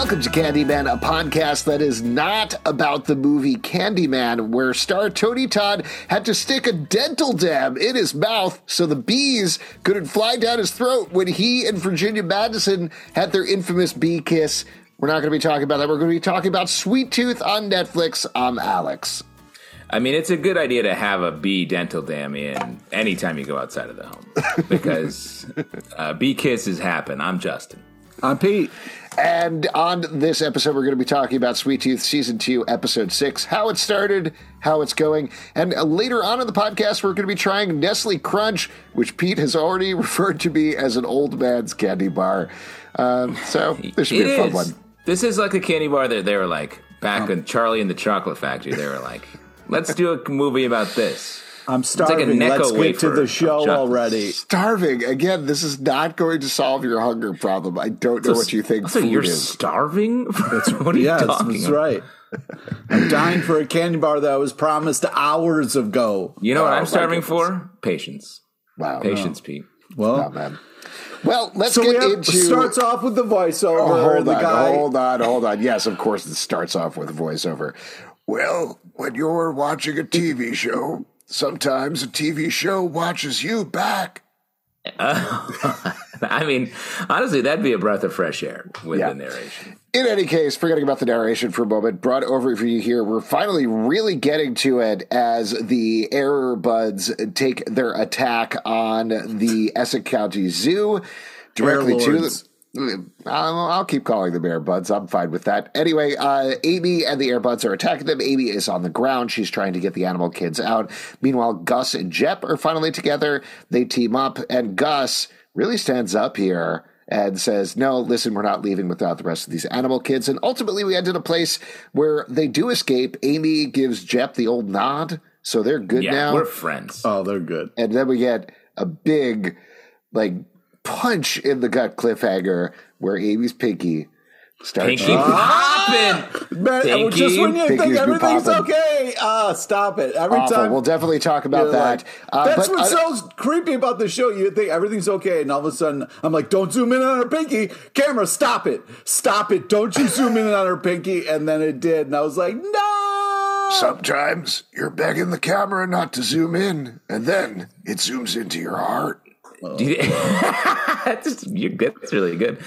Welcome to Candyman, a podcast that is not about the movie Candyman, where star Tony Todd had to stick a dental dam in his mouth so the bees couldn't fly down his throat when he and Virginia Madsen had their infamous bee kiss. We're not going to be talking about that. We're going to be talking about Sweet Tooth on Netflix. I'm Alex. I mean, it's a good idea to have a bee dental dam in anytime you go outside of the home because uh, bee kisses happen. I'm Justin. I'm Pete. And on this episode, we're going to be talking about Sweet Tooth Season 2, Episode 6, how it started, how it's going. And later on in the podcast, we're going to be trying Nestle Crunch, which Pete has already referred to me as an old man's candy bar. Um, so this should be It a fun is. one. This is like a candy bar that they were like back in Charlie and the Chocolate Factory. They were like, let's do a movie about this. I'm like a starving. Necco Let's get to the show already. Starving. Again, this is not going to solve your hunger problem. I don't know what you think Also, food you're is. starving? That's, what are you Yes, talking that's about? right. I'm dying for a candy bar that I was promised hours ago. You know what Oh, I'm starving for? Patience. Wow. Patience, Pete. Well, Oh, man. Well, let's so we get have, into. starts off with the voiceover. Oh, hold the on, guy. hold on, hold on. Yes, of course, it starts off with a voiceover. Well, when you're watching a TV show, sometimes a TV show watches you back. I mean, honestly, that'd be a breath of fresh air with Yeah. the narration. In any case, forgetting about the narration for a moment, broad overview here. We're finally really getting to it as the error buds take their attack on the Essex County Zoo directly to the. I'll, I'll keep calling them air buds. I'm fine with that. Anyway, uh, Aimee and the air buds are attacking them. Aimee is on the ground. She's trying to get the animal kids out. Meanwhile, Gus and Jepp are finally together. They team up, and Gus really stands up here and says, No, listen, we're not leaving without the rest of these animal kids. And ultimately, we end in a place where they do escape. Aimee gives Jepp the old nod. So they're good Yeah, now we're friends. Oh, they're good. and then we get a big like punch in the gut cliffhanger where Aimee's pinky starts Pinky popping. Man, Pinky. just when you Pinky's think everything's popping. okay, ah, stop it. Every awful. time. We'll definitely talk about that. like- Uh, That's but what's I- so creepy about the show. You think everything's okay, and all of a sudden, I'm like, "Don't zoom in on her pinky, camera, stop it, stop it! Don't you zoom in on her pinky!" And then it did, and I was like, "No!" sometimes you're begging the camera not to zoom in, and then it zooms into your heart. Do you, that's, you're good. That's really good.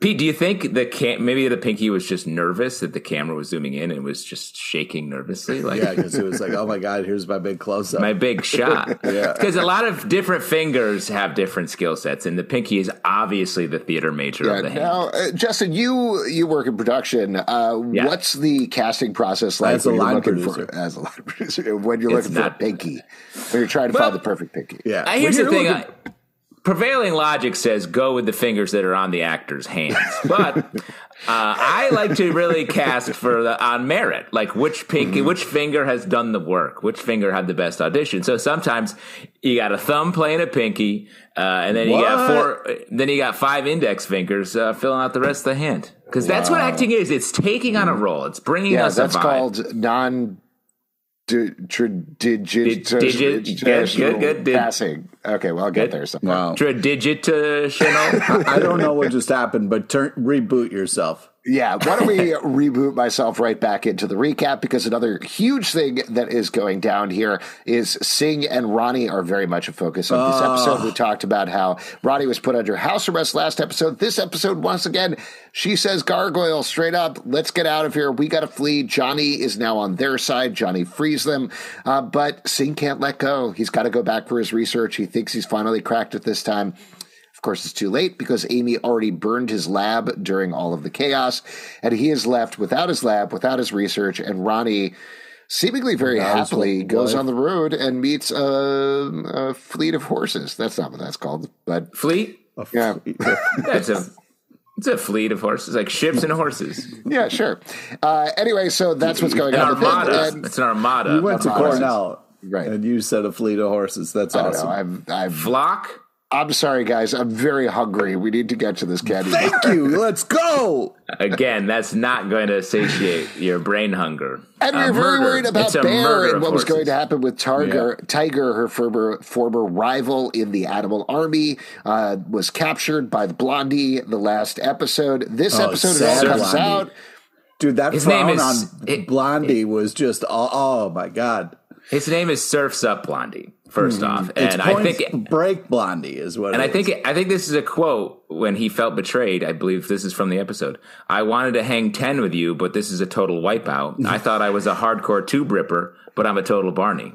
Pete, do you think the cam- maybe the pinky was just nervous that the camera was zooming in and was just shaking nervously? Like Yeah, because it was like, "Oh my god, here's my big close up." my big shot. Yeah. Because a lot of different fingers have different skill sets, and the pinky is obviously the theater major Yeah, of the hand. now, uh, Justin, you you work in production. Uh, Yeah. What's the casting process like As a when you're line looking producer. for as a line producer when you're It's looking for a pinky when you're trying to Well- find the perfect pinky? yeah, Uh, here's the thing. looking- I, prevailing logic says go with the fingers that are on the actor's hands, but uh, I like to really cast for the on merit, like which pinky, Mm-hmm. which finger has done the work, which finger had the best audition. So sometimes you got a thumb playing a pinky, uh, and then you got four, then you got five index fingers uh, filling out the rest of the hand. Because that's what acting is. It's taking on a role. It's bringing Yeah, us that's a vibe. called non. Di- tra- digit- Digit- good, good, good, did- passing. Okay, well, I'll get Good. there somehow. Wow. Tradigital. I don't know what just happened, but turn reboot yourself. Yeah, why don't we reboot myself right back into the recap? Because another huge thing that is going down here is Singh and Rani are very much a focus of this episode. We talked about how Rani was put under house arrest last episode. This episode, once again, she says gargoyle straight up, let's get out of here. We got to flee. Johnny is now on their side. Johnny frees them, uh, but Singh can't let go. He's got to go back for his research. He thinks he's finally cracked it this time. Of course, it's too late because Aimee already burned his lab during all of the chaos, and he is left without his lab, without his research, and Rani. Seemingly very Without his happily goes on the road and meets a, a fleet of horses. That's not what that's called, but Fleet. yeah, That's a it's a fleet of horses, like ships and horses. yeah, sure. Uh, anyway, so that's what's going An on. armada. and- It's an armada. You went to Cornell, Right. and you said a fleet of horses. That's I awesome. know. I've, I've Flock. I'm sorry, guys. I'm very hungry. We need to get to this candy. Thank bar. you. Let's go. Again, that's not going to satiate your brain hunger. And we're very worried about It's Bear and what was going to happen with Tiger. Tiger, her former, former rival in the animal army, uh, was captured by the Blondie the last episode. This Oh, episode it all sad comes Blondie. out. Dude, that His frown name is- on it- Blondie was just, oh, oh my God. His name is Surfs Up Blondie. First off, Hmm. It's and I think Break Blondie is what And I think. I think this is a quote when he felt betrayed. I believe this is from the episode. I wanted to hang ten with you, but this is a total wipeout. I thought I was a hardcore tube ripper, but I'm a total Barney.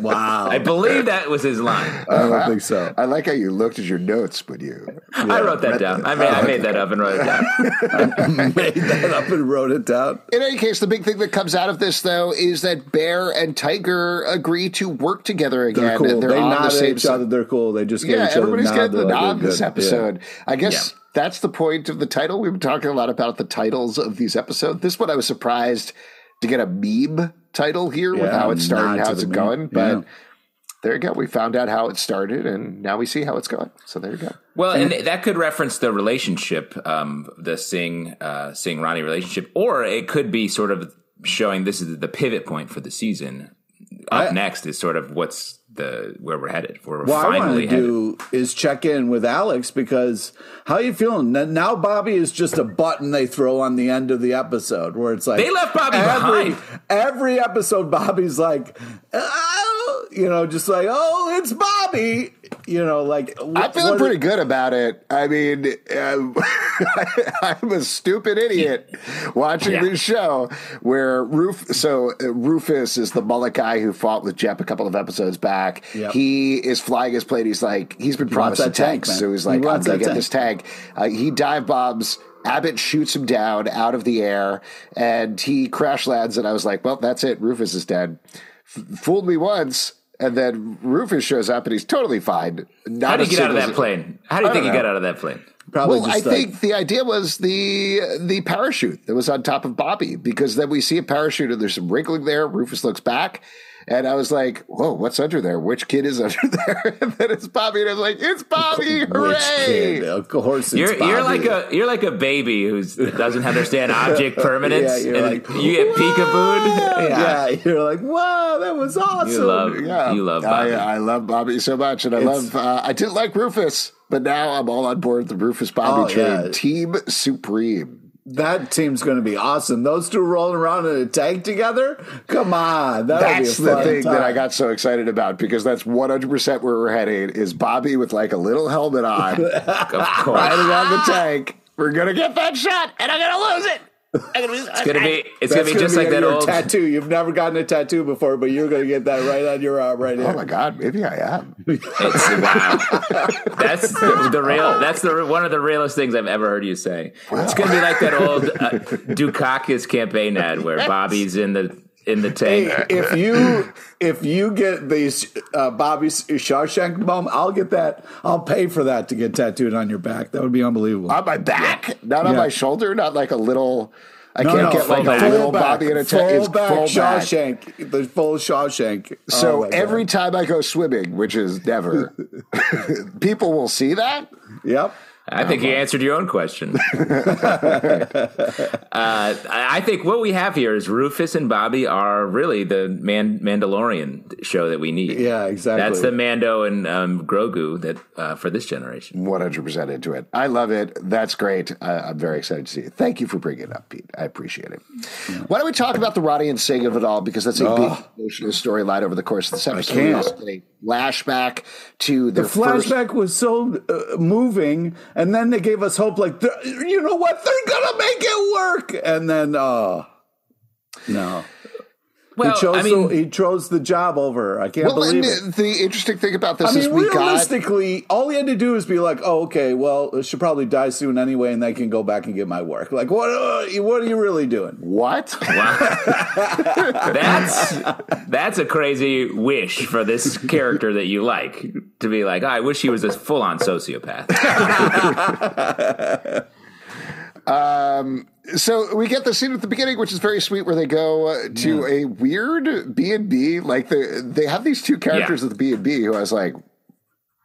Wow. I believe that was his line. I don't uh-huh. think so. I like how you looked at your notes when you. I wrote that down. I made I made that up and wrote it down. Made that up and wrote it down. In any case, the big thing that comes out of this, though, is that Bear and Tiger agree to work together again. They're cool. They're they on the nod at same each side. other. They're cool. They just gave Yeah, each other everybody's nod. getting the They're like, nod this good." episode. I guess Yeah. that's the point of the title. We've been talking a lot about the titles of these episodes. This one I was surprised to get a meme title here with how it started nod and to how's it going. But Yeah. there you go. We found out how it started, and now we see how it's going. So there you go. Well, and that could reference the relationship, um, the Singh uh, Singh Rani relationship, or it could be sort of showing this is the pivot point for the season. Up I- next is sort of what's the where we're headed. Where we're What I want finally to headed. do is check in with Alex because how are you feeling? Now Bobby is just a button they throw on the end of the episode where it's like They left Bobby every, behind. Every episode, Bobby's like, oh, you know, just like, oh, it's Bobby. You know, like I'm feeling what- pretty good about it. I mean, um, I'm a stupid idiot watching Yeah. this show where Ruf. So uh, Rufus is the mullet guy who fought with Jepp a couple of episodes back. Yep. He is flying his plane. He's like he's been promised a tank, tank, so he's He like, I'm gonna get tank. this tank. Uh, he dive bombs. Abbott shoots him down out of the air, and he crash lands. And I was like, well, that's it. Rufus is dead. F- fooled me once. And then Rufus shows up and he's totally fine. Not How do a you get out of that plane? How do you I think you don't got out of that plane? Probably Well, I like, think the idea was the the parachute that was on top of Bobby because then we see a parachute and there's some wrinkling there. Rufus looks back, and I was like, "Whoa, what's under there? Which kid is under there?" and then it's Bobby, and I was like, "It's Bobby! Hooray!" kid? Of course, it's You're you're like a you're like a baby who doesn't understand object permanence, Yeah, you're and like, you get peekabooed. yeah. you're like, wow, that was awesome. You love Yeah, you love Bobby. I, I love Bobby so much, and I love. Uh, I didn't like Rufus, but now I'm all on board the Rufus Bobby Oh, train. yeah. Team Supreme. That team's going to be awesome. Those two rolling around in a tank together. Come on, That's be a the fun thing time. that I got so excited about because that's 100% where we're heading is Bobby with like a little helmet on of course, riding on the tank. We're going to get that shot and I'm going to lose it. I'm gonna lose it's gonna be it's gonna be just like that your old. tattoo. You've never gotten a tattoo before, but you're going to get that right on your arm right now. Oh my God, maybe I am. It's, wow, that's the, the real. That's the one of the realest things I've ever heard you say. It's gonna be like that old uh, Dukakis campaign ad where Bobby's in the in the tank. Hey, if you if you get these uh, Bobby's Shawshank bum, I'll get that. I'll pay for that to get tattooed on your back. That would be unbelievable. On my back, not on Yeah. my shoulder, not like a little. I No, can't no, get like full a back. little Bobby in a tank. full It's back full back. Shawshank, the full Shawshank. So Oh, my God. every time I go swimming, which is never, people will see that. yep. I think you answered your own question. uh, I I think what we have here is Rufus and Bobby are really the Man- Mandalorian show that we need. Yeah, exactly. That's the Mando and um, Grogu that uh, for this generation. 100% into it. I love it. That's great. Uh, I'm very excited to see it. Thank you for bringing it up, Pete. I appreciate it. Why don't we talk about the Rani and Singh of it all? Because that's a big emotional storyline over the course of this episode. We can't. Flashback to The first. flashback was so uh, moving, and then they gave us hope. Like, you know what? They're gonna make it work. And then, oh no, Well, he chose. I mean, the, he chose the job over. I can't Well, believe and it. the, the interesting thing about this I is mean, we got. realistically, all he had to do is be like, "Oh, okay, well, it should probably die soon anyway, and I can go back and get my work." Like, what? Uh, what are you really doing? What? that's that's a crazy wish for this character that you like to be like. "Oh, I wish he was a full on sociopath. So we get the scene at the beginning, which is very sweet, where they go uh, to a weird B and B. Like the they have these two characters Yeah. at the B and B who I was like,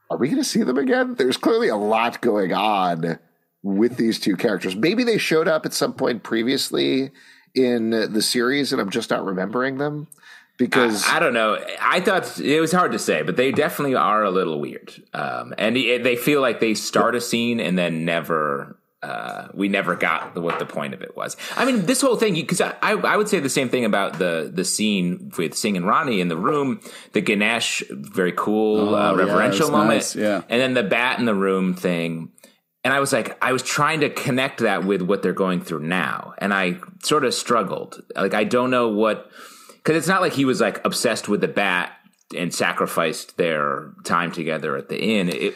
are we going to see them again? There's clearly a lot going on with these two characters. Maybe they showed up at some point previously in the series and I'm just not remembering them because I, I, don't know. I thought it was hard to say, but they definitely are a little weird. Um, and they feel like they start a scene and then never uh, we never got the, what the point of it was. I mean, this whole thing, because I, I, would say the same thing about the the scene with Singh and Rani in the room, the Ganesh, very cool, oh, uh, reverential yeah, moment, nice, yeah. and then the bat in the room thing. And I was like, I was trying to connect that with what they're going through now, and I sort of struggled. Like, I don't know what, because it's not like he was like obsessed with the bat and sacrificed their time together at the inn. It,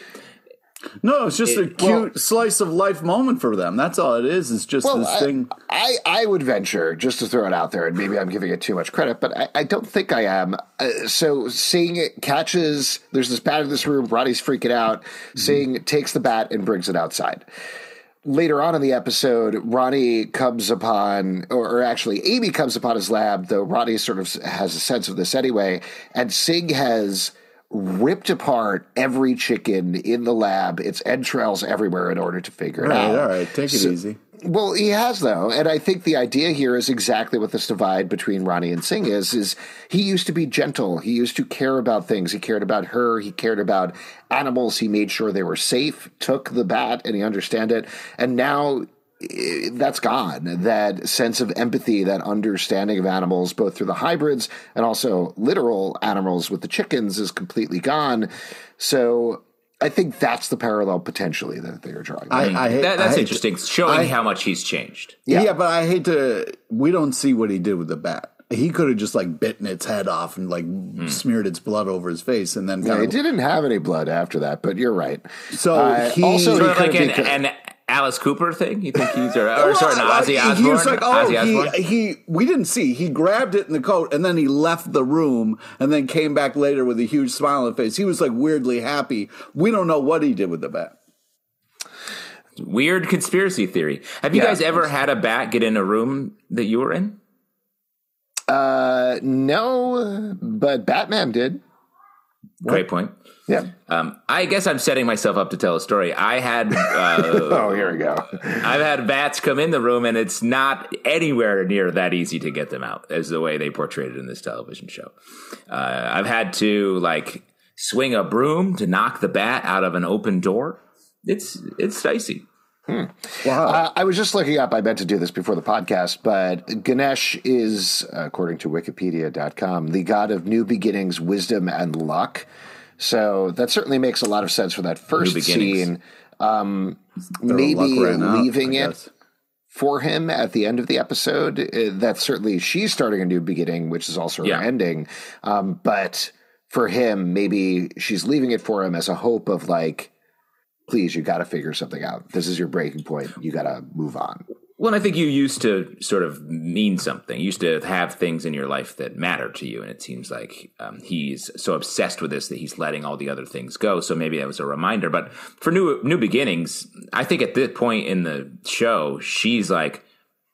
no, it's just it, a cute well, slice of life moment for them. That's all it is. It's just well, this I, thing. I, I would venture, just to throw it out there, and maybe I'm giving it too much credit, but I, I don't think I am. Uh, so seeing it catches, there's this bat in this room, Rani's freaking out. Mm-hmm. Singh takes the bat and brings it outside. Later on in the episode, Rani comes upon, or, or actually, Aimee comes upon his lab, though Rani sort of has a sense of this anyway, and Singh has ripped apart every chicken in the lab, its entrails everywhere in order to figure it out. All right, take it so, easy. Well, he has though, and I think the idea here is exactly what this divide between Rani and Singh is. Is he used to be gentle, he used to care about things, he cared about her, he cared about animals, he made sure they were safe, took the bat, and he understand it, and now that's gone. That sense of empathy, that understanding of animals, both through the hybrids and also literal animals with the chickens, is completely gone. So I think that's the parallel potentially that they are drawing. I, I hate, that, that's I interesting, to, showing I, how much he's changed. Yeah. yeah, but I hate to. We don't see what he did with the bat. He could have just like bitten its head off and like mm. smeared its blood over his face, and then yeah, he didn't have any blood after that. But you're right. So uh, he also he like an, an Alice Cooper thing? You think he's or, or sorry, no, Ozzy Osbourne? He was like, oh, he, he we didn't see. He grabbed it in the coat and then he left the room and then came back later with a huge smile on his face. He was like weirdly happy. We don't know what he did with the bat. Weird conspiracy theory. Have you yeah, guys ever had a bat get in a room that you were in? Uh, no, but Batman did. Great point. Yeah. Um, I guess I'm setting myself up to tell a story. I had. Uh, oh, here we go. I've had bats come in the room, and it's not anywhere near that easy to get them out, as the way they portrayed it in this television show. Uh, I've had to like swing a broom to knock the bat out of an open door. It's it's dicey. Hmm. Wow. Uh, I was just looking up, I meant to do this before the podcast, but Ganesh is, according to Wikipedia.com, the god of new beginnings, wisdom, and luck. So that certainly makes a lot of sense for that first scene. Um, maybe leaving it for him at the end of the episode. Uh, that's certainly she's starting a new beginning, which is also yeah. her ending. Um, but for him, maybe she's leaving it for him as a hope of like, please, you got to figure something out. This is your breaking point. You got to move on. Well, I think you used to sort of mean something. You used to have things in your life that matter to you, and it seems like um, he's so obsessed with this that he's letting all the other things go. So maybe that was a reminder. But for new new beginnings, I think at this point in the show, she's like,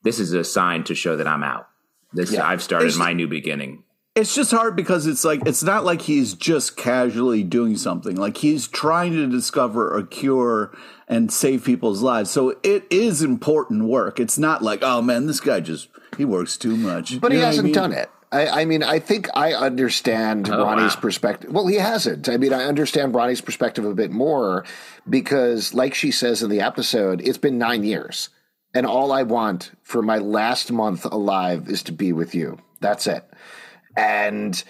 "This is a sign to show that I'm out. This yeah. I've started my new beginning." It's just hard because it's like it's not like he's just casually doing something. Like he's trying to discover a cure and save people's lives. So it is important work. It's not like, oh man, this guy just he works too much. But you he hasn't I mean? done it. I, I, mean, I think I understand oh, Rani's wow. perspective. Well, he hasn't. I mean, I understand Rani's perspective a bit more because, like she says in the episode, it's been nine years. And all I want for my last month alive is to be with you. That's it. And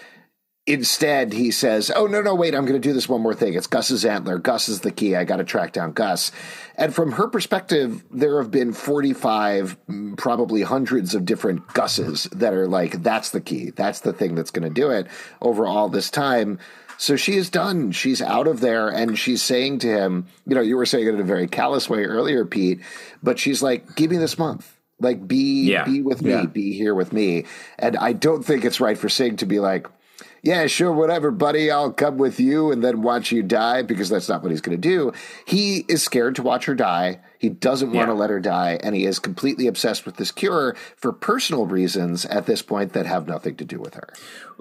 Instead, he says, Oh, no, no, wait, I'm going to do this one more thing. It's Gus's antler. Gus is the key. I got to track down Gus. And from her perspective, there have been 45, probably hundreds of different Gus's that are like, that's the key. That's the thing that's going to do it over all this time. So she is done. She's out of there. And she's saying to him, You know, you were saying it in a very callous way earlier, Pete, but she's like, Give me this month like be yeah. be with me yeah. be here with me and i don't think it's right for singh to be like yeah, sure, whatever, buddy, I'll come with you and then watch you die because that's not what he's going to do. He is scared to watch her die. He doesn't want Yeah. to let her die, and he is completely obsessed with this cure for personal reasons at this point that have nothing to do with her.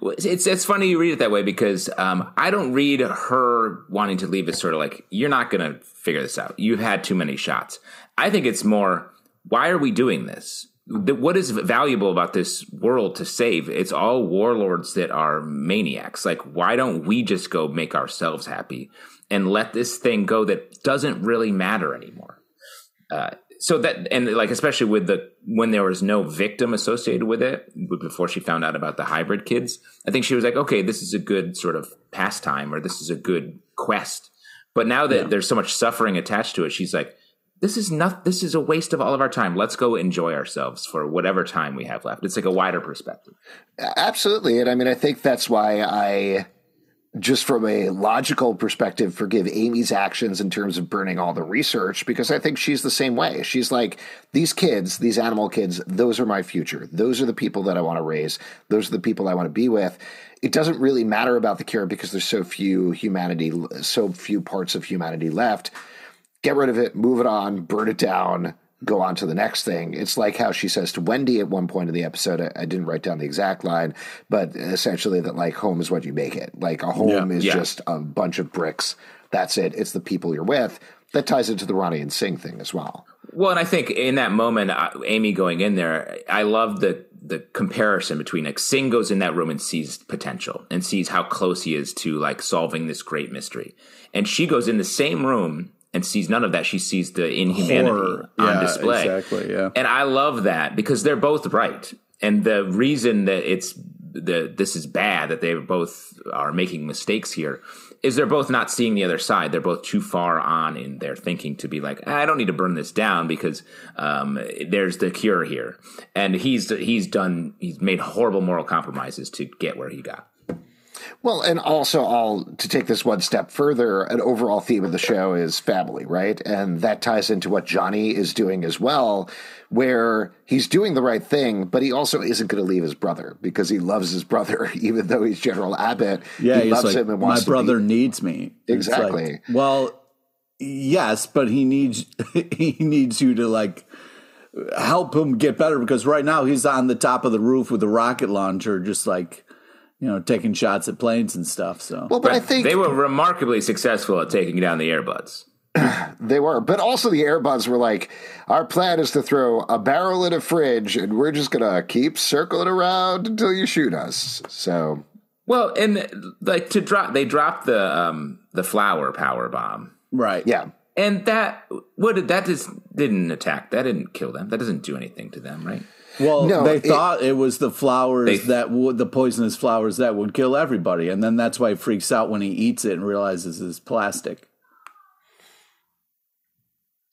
It's it's funny you read it that way because um, I don't read her wanting to leave as sort of like you're not going to figure this out. You've had too many shots. I think it's more why are we doing this? What is valuable about this world to save? It's all warlords that are maniacs. Like why don't we just go make ourselves happy and let this thing go that doesn't really matter anymore? Uh, so that and like especially with the when there was no victim associated with it before she found out about the hybrid kids i think she was like okay this is a good sort of pastime or this is a good quest but now that there's so much suffering attached to it she's like this is not this is a waste of all of our time let's go enjoy ourselves for whatever time we have left it's like a wider perspective Absolutely. And I mean, I think that's why I, just from a logical perspective, forgive Aimee's actions in terms of burning all the research because I think she's the same way. She's like, these kids, these animal kids, those are my future. Those are the people that I want to raise. Those are the people I want to be with. It doesn't really matter about the cure because there's so few humanity, so few parts of humanity left. Get rid of it, move it on, burn it down, go on to the next thing. It's like how she says to Wendy at one point in the episode. I, I didn't write down the exact line, but essentially that like home is what you make it. Like a home Yeah. is Yeah. just a bunch of bricks. That's it. It's the people you're with. That ties into the Rani and Singh thing as well. Well, and I think in that moment, uh, Aimee going in there, I love the the comparison between like Singh goes in that room and sees potential and sees how close he is to like solving this great mystery, and she goes in the same room and sees none of that. She sees the inhumanity Horror. on Yeah, display. exactly, yeah. and I love that because they're both right, and the reason that it's the this is bad that they both are making mistakes here is they're both not seeing the other side. They're both too far on in their thinking to be like, I don't need to burn this down because um, there's the cure here. And he's he's done he's made horrible moral compromises to get where he got. Well, and also, all to take this one step further, an overall theme of the show is family, right? And that ties into what Johnny is doing as well, where he's doing the right thing, but he also isn't going to leave his brother because he loves his brother, even though he's General Abbott. Yeah, he loves like, him and my wants brother be. needs me. Exactly. like, well, yes, but he needs he needs you to like help him get better because right now he's on the top of the roof with a rocket launcher, just like you know, taking shots at planes and stuff. So Well, but I think they were remarkably successful at taking down the Airbuds. They were, but also the Airbuds were like, our plan is to throw a barrel in a fridge, and we're just gonna keep circling around until you shoot us. So Well, and like to drop, they dropped the um, the flower power bomb, right, yeah, and that what did that just didn't attack. That didn't kill them. That doesn't do anything to them, right? Well, No, they it- thought it was the flowers They- that would the poisonous flowers that would kill everybody, and then that's why he freaks out when he eats it and realizes it's plastic.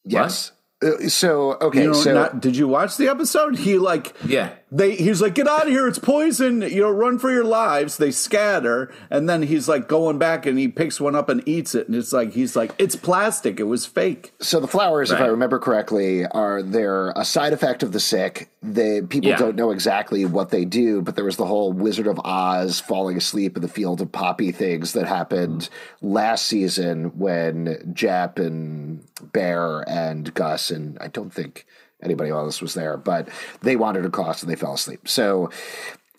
yes. Uh, so okay, You know, so not, did you watch the episode? He like Yeah. They he's like get out of here it's poison you know run for your lives they scatter and then he's like going back and he picks one up and eats it and it's like he's like it's plastic it was fake So the flowers, if I remember correctly, are they're a side effect of the sick. They people Yeah. don't know exactly what they do, but there was the whole Wizard of Oz falling asleep in the field of poppy things that happened last season when Jepp and Bear and Gus and I don't think anybody else was there, but they wandered across and they fell asleep. So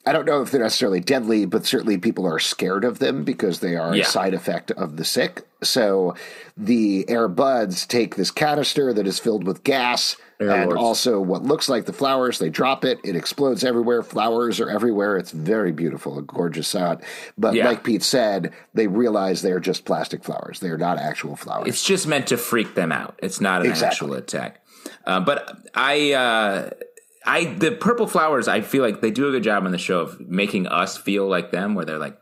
I don't know if they're necessarily deadly, but certainly people are scared of them because they are Yeah. a side effect of the sick. So the air buds take this canister that is filled with gas and lords. also what looks like the flowers. They drop it, it explodes everywhere. Flowers are everywhere. It's very beautiful, a gorgeous shot. But Yeah. like Pete said, they realize they're just plastic flowers. They are not actual flowers. It's just meant to freak them out. It's not an Exactly. actual attack. Uh, but I, uh, I, the purple flowers, I feel like they do a good job on the show of making us feel like them, where they're like,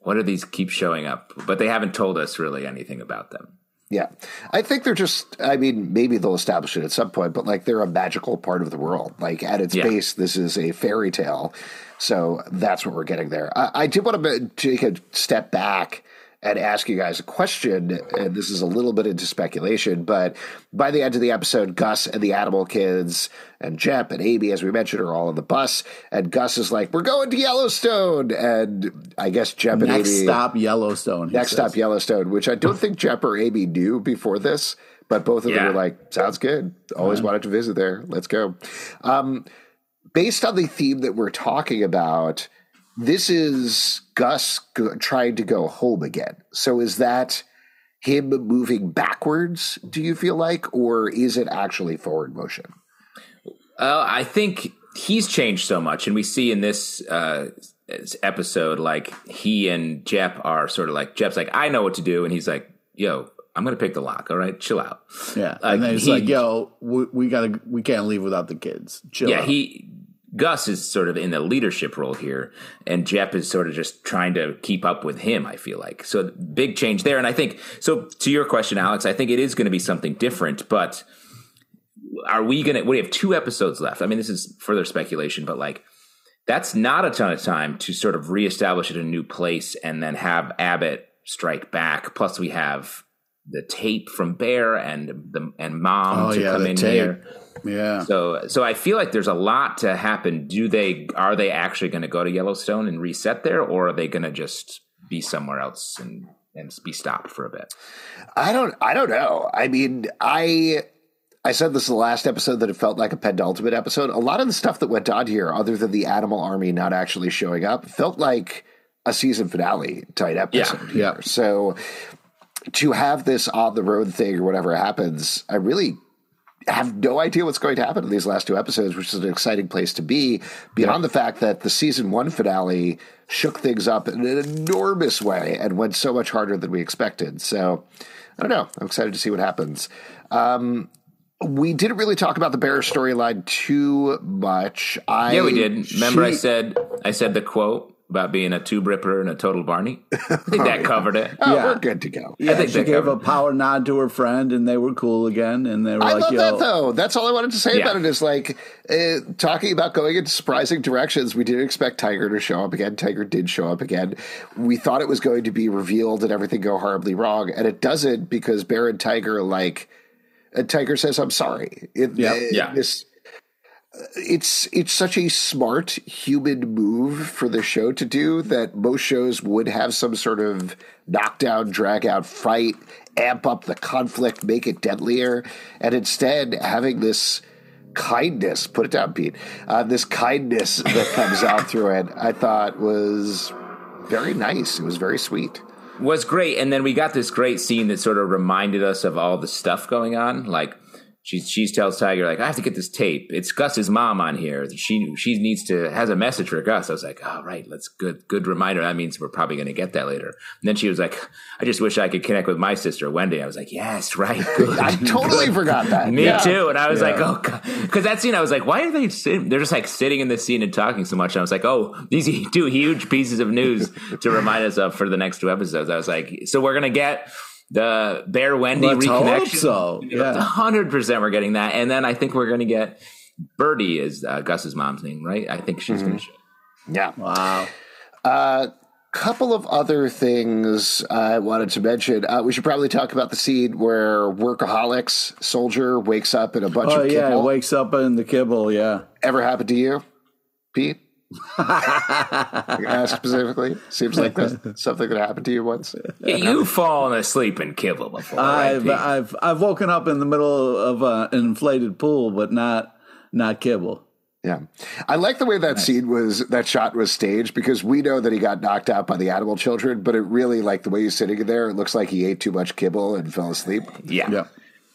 "What do these keep showing up?" But they haven't told us really anything about them. Yeah. I think they're just, I mean, maybe they'll establish it at some point, but like they're a magical part of the world. Like at its Yeah. base, this is a fairy tale. So that's what we're getting there. I, I did want to take a step back and ask you guys a question. And this is a little bit into speculation, but by the end of the episode, Gus and the animal kids and Jepp and Aimee, as we mentioned, are all on the bus. And Gus is like, "We're going to Yellowstone," and I guess Jepp and Next Aimee stop Yellowstone. next says. stop Yellowstone, which I don't think Jepp or Aimee knew before this, but both of them Yeah. were like, "Sounds good. Always wanted to visit there. Let's go." Um, based on the theme that we're talking about, this is Gus go- trying to go home again. So is that him moving backwards? Do you feel like, or is it actually forward motion? Uh, I think he's changed so much, and we see in this uh, episode, like he and Jepp are sort of like Jepp's like, I know what to do, and he's like, Yo, I'm gonna pick the lock. All right, chill out. Yeah, Like, and then it's he- like, "Yo, we, we gotta, we can't leave without the kids." Chill yeah, out. he Gus is sort of in the leadership role here, and Jepp is sort of just trying to keep up with him. I feel like so big change there, and I think so. To your question, Alex, I think it is going to be something different, but are we going to? We have two episodes left. I mean, this is further speculation, but like that's not a ton of time to sort of reestablish it in a new place and then have Abbott strike back. Plus, we have the tape from Bear and the and Mom Oh, to yeah, come in tape. here. yeah. So, so I feel like there's a lot to happen. Do they are they actually going to go to Yellowstone and reset there, or are they going to just be somewhere else and and be stopped for a bit? I don't. I don't know. I mean, I. I said this the last episode that it felt like a penultimate episode. A lot of the stuff that went on here, other than the animal army not actually showing up, felt like a season finale type episode. here. yeah. So to have this on the road thing or whatever happens, I really have no idea what's going to happen in these last two episodes, which is an exciting place to be. Beyond the fact that the season one finale shook things up in an enormous way and went so much harder than we expected. So I don't know. I'm excited to see what happens. Um, we didn't really talk about the bear storyline too much. I Yeah, we did. Remember, I said I said the quote about being a tube ripper and a total Barney. I think that covered it. Oh, Yeah. we're good to go. Yeah, think she that gave a power nod to her friend, and they were cool again. And they were I like, love "Yo, that though. That's all I wanted to say Yeah. about it is like uh, talking about going in surprising directions. We didn't expect Tiger to show up again. Tiger did show up again. We thought it was going to be revealed and everything go horribly wrong, and it doesn't because Bear and Tiger like. And Tiger says, "I'm sorry." It, Yep. uh, Yeah. This, it's it's such a smart human move for the show to do that most shows would have some sort of knockdown, drag out fight, amp up the conflict, make it deadlier, and instead having this kindness put it down pete uh, this kindness that comes out through it i thought was very nice it was very sweet was great. And then we got this great scene that sort of reminded us of all the stuff going on. Like she she tells Tiger like I have to get this tape. It's Gus's mom on here. She she needs to has a message for Gus. I was like, oh right, let's good good reminder. That means we're probably going to get that later. And then she was like, I just wish I could connect with my sister Wendy. I was like, yes, right, good. i totally forgot that Me Yeah. too. And I was like, Yeah. oh, because that scene, I was like, why are they sitting? They're just like sitting in the scene and talking so much. And I was like, oh, these two huge pieces of news to remind us of for the next two episodes. I was like, so we're gonna get the Bear Wendy Let's reconnection. so. Yeah. hundred percent, we're getting that. And then I think we're gonna get Birdie is uh, Gus's mom's name, right? I think she's gonna show. yeah wow." Uh, couple of other things I wanted to mention. Uh, we should probably talk about the scene where workaholics soldier wakes up in a bunch Oh of yeah, wakes up in the kibble. Yeah, Ever happened to you, Pete? Ask specifically. Seems like that's something that happened to you once. Yeah, you've fallen asleep in kibble before. I've Pete? I've I've woken up in the middle of uh, an inflated pool, but not not kibble. Yeah, I like the way that scene was. That shot was staged because we know that he got knocked out by the animal children, but it really like the way he's sitting there. It looks like he ate too much kibble and fell asleep. yeah. Yeah.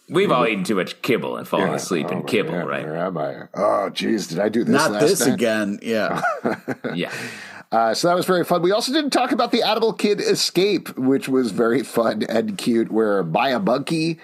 We've all eaten too much kibble and fallen asleep Oh, in kibble, yeah, right? Where am I? Oh, geez, did I do this? Not last this night? again. Yeah. Yeah. Uh, so that was very fun. We also didn't talk about the Animal Kid escape, which was very fun and cute, where Maya Monkey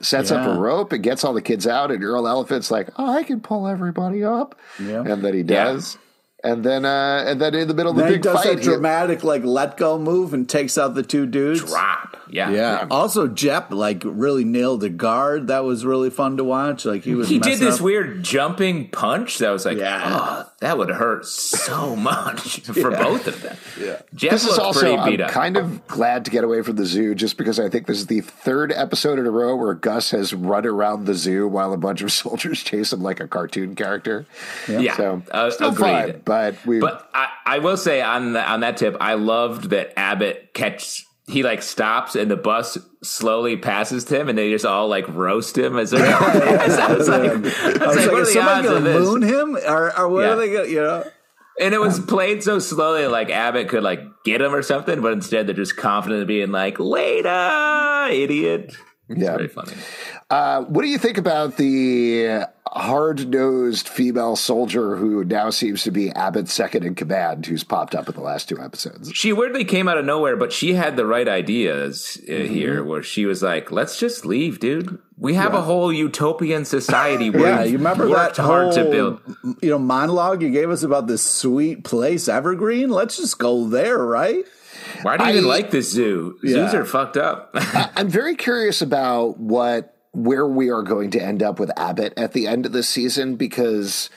sets up a rope and gets all the kids out, and Earl Elephant's like, "Oh, I can pull everybody up," Yeah. and then he does. And then, uh, and then in the middle of the then he big does fight, that he- dramatic like let go move and takes out the two dudes. Drop. Yeah, Yeah. Also, Jepp like really nailed the guard. That was really fun to watch. Like he was. He did this up. weird jumping punch that was like, Yeah. oh, that would hurt so much for both of them. Yeah, Jepp This is also, pretty I'm beat up. kind of glad to get away from the zoo just because I think this is the third episode in a row where Gus has run around the zoo while a bunch of soldiers chase him like a cartoon character. yeah, So, uh, still agreed. fun, but we. But I, I will say on the, on that tip, I loved that Abbott catch. He like stops and the bus slowly passes him, and they just all like roast him as they're going. I was like, I was I was like, like, what is are the somebody gonna moon him, or, or what Yeah. are they gonna? You know. And it was played so slowly, like Abbott could like get him or something, but instead they're just confident in being like, "Later, idiot." yeah. Very funny. Uh, what do you think about the hard nosed female soldier who now seems to be Abbott's second in command, who's popped up in the last two episodes? She weirdly came out of nowhere, but she had the right ideas uh, Mm-hmm. here, where she was like, "Let's just leave, dude. We have a whole utopian society. Where Yeah, you remember that hard whole to build." you know monologue you gave us about this sweet place, Evergreen? Let's just go there, right? Why do you even like this zoo? Zoos are fucked up. I'm very curious about what where we are going to end up with Abbott at the end of the season because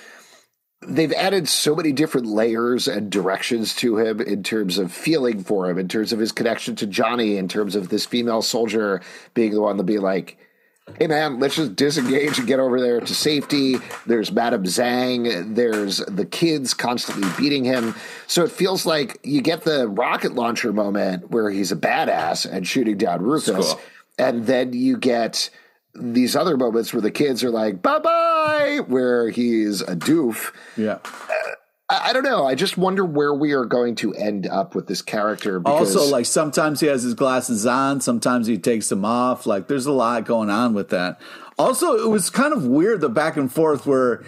they've added so many different layers and directions to him in terms of feeling for him, in terms of his connection to Johnny, in terms of this female soldier being the one to be like, hey man, let's just disengage and get over there to safety. There's Madame Zhang. There's the kids constantly beating him. So it feels like you get the rocket launcher moment where he's a badass and shooting down Rufus. Cool. And then you get these other moments where the kids are like, bye bye, where he's a doof. Yeah. I, I don't know. I just wonder where we are going to end up with this character. Because Also, like sometimes he has his glasses on, sometimes he takes them off. Like there's a lot going on with that. Also, it was kind of weird the back and forth where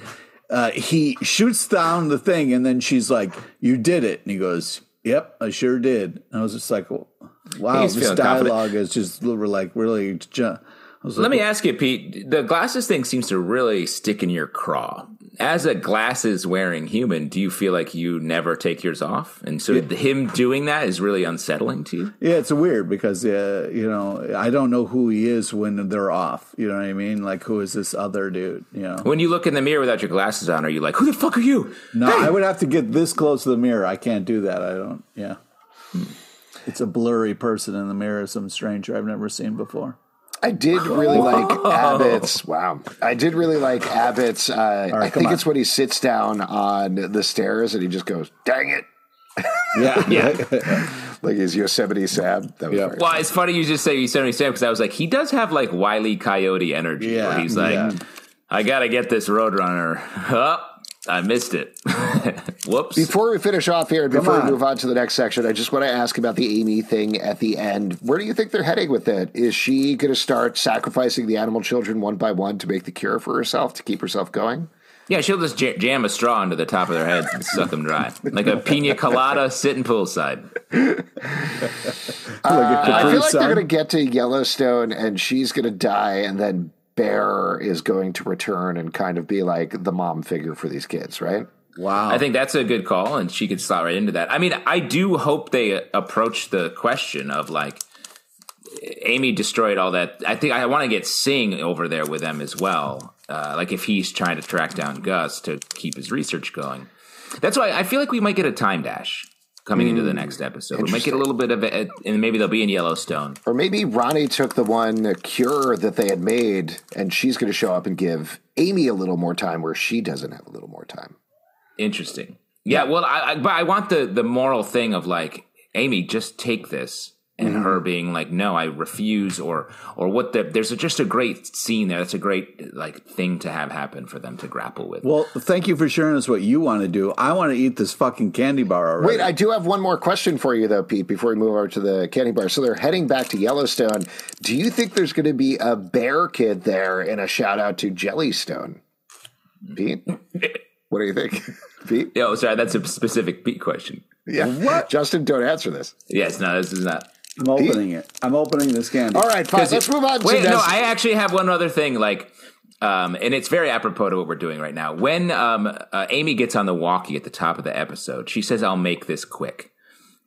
uh, he shoots down the thing and then she's like, "You did it," and he goes, "Yep, I sure did." And I was just like, "Wow, this feeling confident. dialogue is just like really." Ju- I was Let like, me ask you, Pete. The glasses thing seems to really stick in your craw. As a glasses wearing human, do you feel like you never take yours off? And so him doing that is really unsettling to you? Yeah, it's weird because uh, you know I don't know who he is when they're off. You know what I mean? Like who is this other dude? You know? When you look in the mirror without your glasses on, are you like, who the fuck are you? No, I would have to get this close to the mirror. I can't do that. I don't. Yeah, it's a blurry person in the mirror, some stranger I've never seen before. I did really like Abbott's. Wow, I did really like Abbott's. Uh, I think on. it's when he sits down on the stairs and he just goes, "Dang it!" Yeah, Yeah. like he's Yosemite Sam. That was Yeah. very- Well, it's funny you just say Yosemite Sam because I was like, he does have like Wiley Coyote energy. Yeah, where he's like, yeah. I got to get this Roadrunner. Oh, I missed it. Whoops. Before we finish off here, and before we move on to the next section, I just want to ask about the Aimee thing at the end. Where do you think they're heading with it? Is she going to start sacrificing the animal children one by one to make the cure for herself to keep herself going? Yeah, she'll just j- jam a straw into the top of their heads and suck them dry. Like a pina colada sitting poolside. like a uh, I Capri feel like Sun. they're going to get to Yellowstone and she's going to die, and then Bear is going to return and kind of be like the mom figure for these kids, right? Wow, I think that's a good call, and she could slot right into that. I mean, I do hope they approach the question of like, Aimee destroyed all that. I think I want to get Singh over there with them as well. Uh, like if he's trying to track down Gus to keep his research going. That's why I feel like we might get a time dash coming into the hmm, next episode. We might get a little bit of it, and maybe they'll be in Yellowstone. Or maybe Rani took the one cure that they had made, and she's going to show up and give Aimee a little more time where she doesn't have a little more time. Interesting. Yeah, well, I, I, but I want the the moral thing of like Aimee, just take this, and mm-hmm. her being like, no, I refuse, or or what the there's a, just a great scene there. That's a great like thing to have happen for them to grapple with. Well, thank you for sharing us what you want to do. I want to eat this fucking candy bar already. Wait, I do have one more question for you, though, Pete, before we move over to the candy bar. So they're heading back to Yellowstone. Do you think there's going to be a bear kid there and a shout out to Jellystone? Pete? What do you think? Pete? Oh, sorry, that's a specific beat question. Yeah. What? Justin, don't answer this. Yes, no, this is not. I'm opening it. I'm opening this candy. All right, fine. Let's move on Wait, this. no, I actually have one other thing. Like, um, and it's very apropos to what we're doing right now. When um, uh, Aimee gets on the walkie at the top of the episode, she says, "I'll make this quick."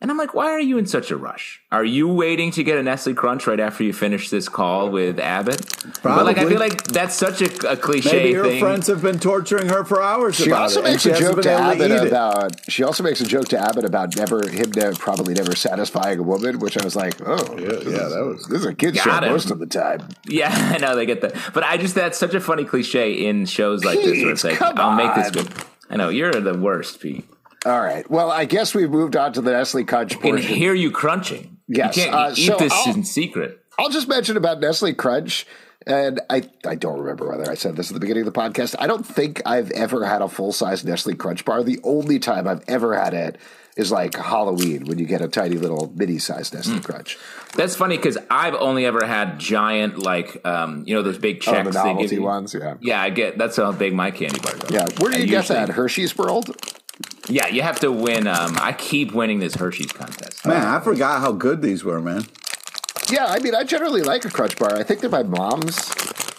And I'm like, why are you in such a rush? Are you waiting to get a Nestle Crunch right after you finish this call with Abbott? Probably. But like, I feel like that's such a, a cliche Maybe her thing. friends have been torturing her for hours She about also it, and makes she a joke to able Abbott eat it. about. She also makes a joke to Abbott about never him never, probably never satisfying a woman, which I was like, oh, Yeah, yeah, is- that was- this is a kid show him. most of the time. Yeah, I know they get that, but I just that's such a funny cliche in shows like this where it's like, come I'll make this good. I know you're the worst, Pete. All right. Well, I guess we've moved on to the Nestle Crunch I can hear you crunching. Yes, you can't uh, eat so this I'll- in secret. I'll just mention about Nestle Crunch, and I, I don't remember whether I said this at the beginning of the podcast. I don't think I've ever had a full size Nestle Crunch bar. The only time I've ever had it is like Halloween when you get a tiny little mini sized Nestle Hmm. Crunch. That's funny because I've only ever had giant, like um, you know, those big Oh, checks. the they give novelty you. ones, yeah. Yeah, I get that's how big my candy bars are. Yeah. Where do I you get usually- that? Hershey's World? Yeah, you have to win. Um, I keep winning this Hershey's contest. Man, I forgot how good these were, man. Yeah, I mean, I generally like a Crunch bar. I think they're my mom's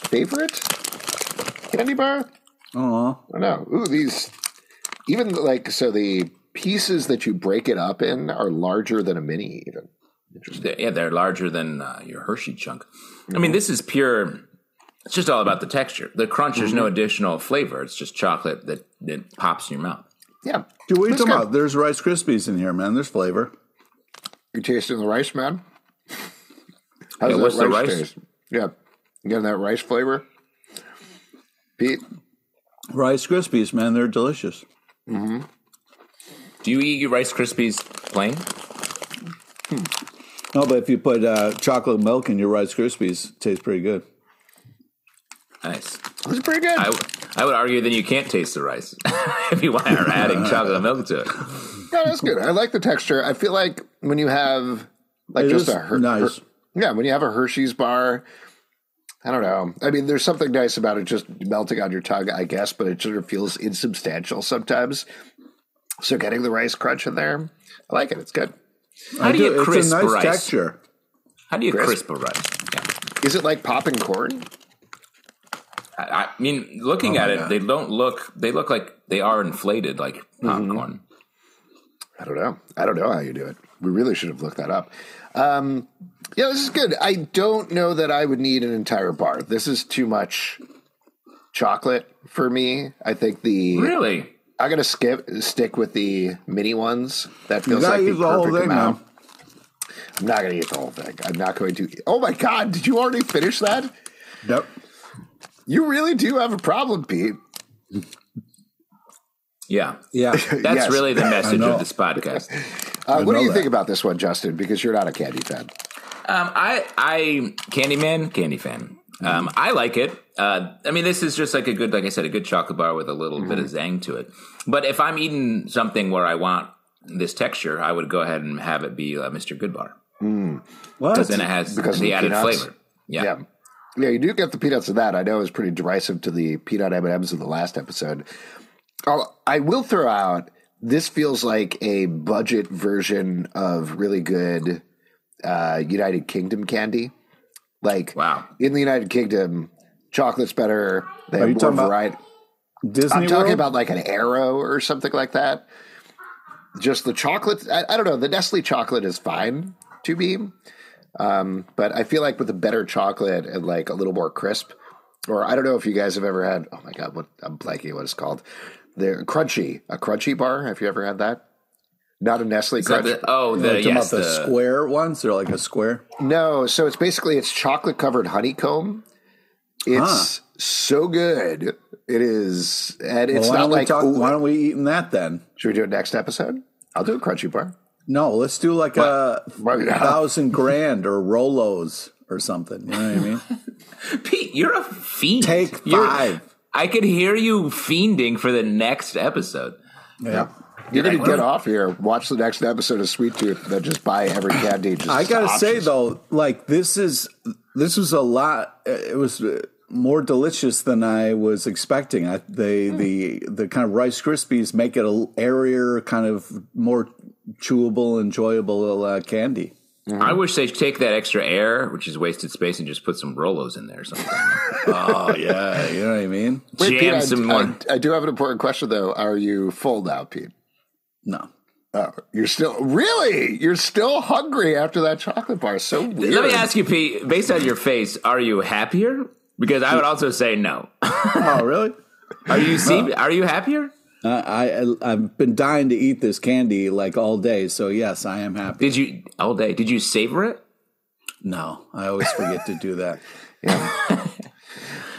favorite candy bar. Oh, I don't know. Ooh, these even like so the pieces that you break it up in are larger than a mini. Even They- Yeah, they're larger than uh, your Hershey chunk. I mean, this is pure. It's just all about the texture. The crunch, there's no additional flavor. It's just chocolate that, that pops in your mouth. Yeah. dude, what are you talking about? There's Rice Krispies in here, man. There's flavor. You tasting the rice, man? How's Yeah, that what's the rice? taste? Yeah, you getting that rice flavor, Pete? Rice Krispies, man. They're delicious. Do you eat your Rice Krispies plain? No, but if you put uh, chocolate milk in your Rice Krispies, it tastes pretty good. Nice. It's pretty good. I, w- I would argue then you can't taste the rice if you are adding chocolate milk to it. yeah, that's good. I like the texture. I feel like when you have like It just a Her- nice. Her- yeah, when you have a Hershey's bar. I don't know. I mean, there's something nice about it just melting on your tongue, I guess, but it sort of feels insubstantial sometimes. So getting the rice crunch in there, I like it. It's good. How do you it's crisp a nice rice? texture. How do you Crisp? crisp a rice? Yeah. Is it like popping corn? I, I mean, looking Oh at it, God. they don't look. They look like they are inflated, like popcorn. I don't know. I don't know how you do it. We really should have looked that up. Um, yeah, this is good. I don't know that I would need an entire bar. This is too much chocolate for me. I think the Really? I'm gonna skip stick with the mini ones. That feels gotta like the use the whole perfect thing, amount. man. I'm not gonna eat the whole thing. I'm not going to. Oh my god! Did you already finish that? Yep. You really do have a problem, Pete. Yeah. Yeah. That's Yes. really the message of this podcast. Uh, what do you that. think about this one, Justin? Because you're not a candy fan. Um, I, I, Candyman, Candy fan. Um, I like it. Uh, I mean, this is just like a good, like I said, a good chocolate bar with a little bit of zang to it. But if I'm eating something where I want this texture, I would go ahead and have it be a Mr. Goodbar What? because then it has Because the the added peanuts? flavor. Yeah. Yeah. Yeah, you do get the peanuts of that. I know it was pretty derisive to the peanut M&Ms in the last episode. I'll, I will throw out, this feels like a budget version of really good uh, United Kingdom candy. Like, Wow. in the United Kingdom, chocolate's better. They Are have you more talking about variety. Disney I'm talking World? about like an Aero or something like that. Just the chocolate. I, I don't know. The Nestle chocolate is fine to me, um, but I feel like with a better chocolate and like a little more crisp, or I don't know if you guys have ever had. Oh my god, what I'm blanking what it's called. The Crunchie, a Crunchie bar. Have you ever had that? Not a Nestle Is crunch. the- oh, the, talking yes, about the, the, square ones? They're like a square. No, so it's basically it's chocolate covered honeycomb. It's so good. It is, and it's Well, not like. talk, why don't we eat in that then? should we do it next episode? I'll do a Crunchie bar. No, let's do like a Right. thousand grand or Rolos or something. You know what I mean? Pete, you're a fiend. Take You're- five. I could hear you fiending for the next episode. Yeah. You're You're going to get off here, watch the next episode of Sweet Tooth, and then just buy every candy. Just I gotta say though, like this is this was a lot. It was uh, more delicious than I was expecting. I, they the the kind of Rice Krispies make it a l- airier, kind of more chewable, enjoyable uh, candy. I wish they'd take that extra air, which is wasted space, and just put some Rolos in there or something. Oh yeah, you know what I mean? Wait, Pete, Jam I, some more. I, I do have an important question though. Are you full now, Pete? No, Oh, you're still really? You're still hungry after that chocolate bar? So weird. Let me ask you, Pete. Based on your face, are you happier? Because I would also say no. oh, really? Are you see? Are you happier? Uh, I I've been dying to eat this candy like all day, so yes, I am happy. Did you all day? Did you savor it? No, I always forget to do that. Yeah.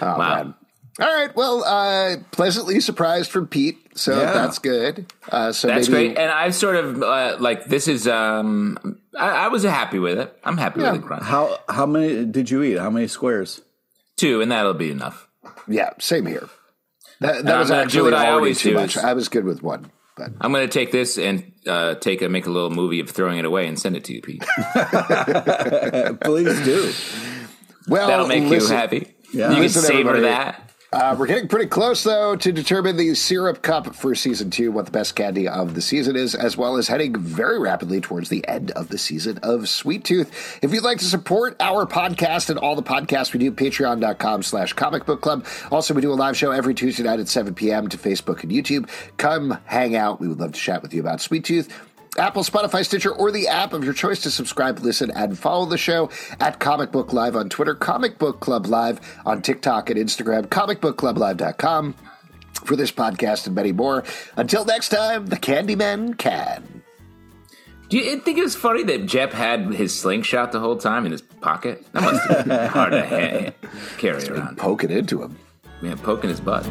Oh, Wow. man. All right. Well, uh, pleasantly surprised from Pete. So Yeah. that's good. Uh, so That's maybe, great. And I sort of uh, like this is. um I, I was happy with it. I'm happy Yeah. with the crunch. How how many did you eat? How many squares? Two, and that'll be enough. Yeah, same here. That, that was gonna do actually what I always too do much. is- I was good with one, but I'm going to take this and uh, take a make a little movie of throwing it away and send it to you, Pete. Please do. well, That'll make listen, you happy. Yeah. You can savor everybody. that. Uh, we're getting pretty close, though, to determine the Syrup Cup for season two, what the best candy of the season is, as well as heading very rapidly towards the end of the season of Sweet Tooth. If you'd like to support our podcast and all the podcasts we do, patreon.com slash comic book club. Also, we do a live show every Tuesday night at 7 p.m. to Facebook and YouTube. Come hang out. We would love to chat with you about Sweet Tooth. Apple, Spotify, Stitcher, or the app of your choice to subscribe, listen, and follow the show at Comic Book Live on Twitter, Comic Book Club Live on TikTok and Instagram, comicbookclublive.com for this podcast and many more. Until next time, the Candyman can. Do you think it was funny that Jepp had his slingshot the whole time in his pocket? That must have been hard to ha- carry around. Poke it into him. Yeah, poking his butt.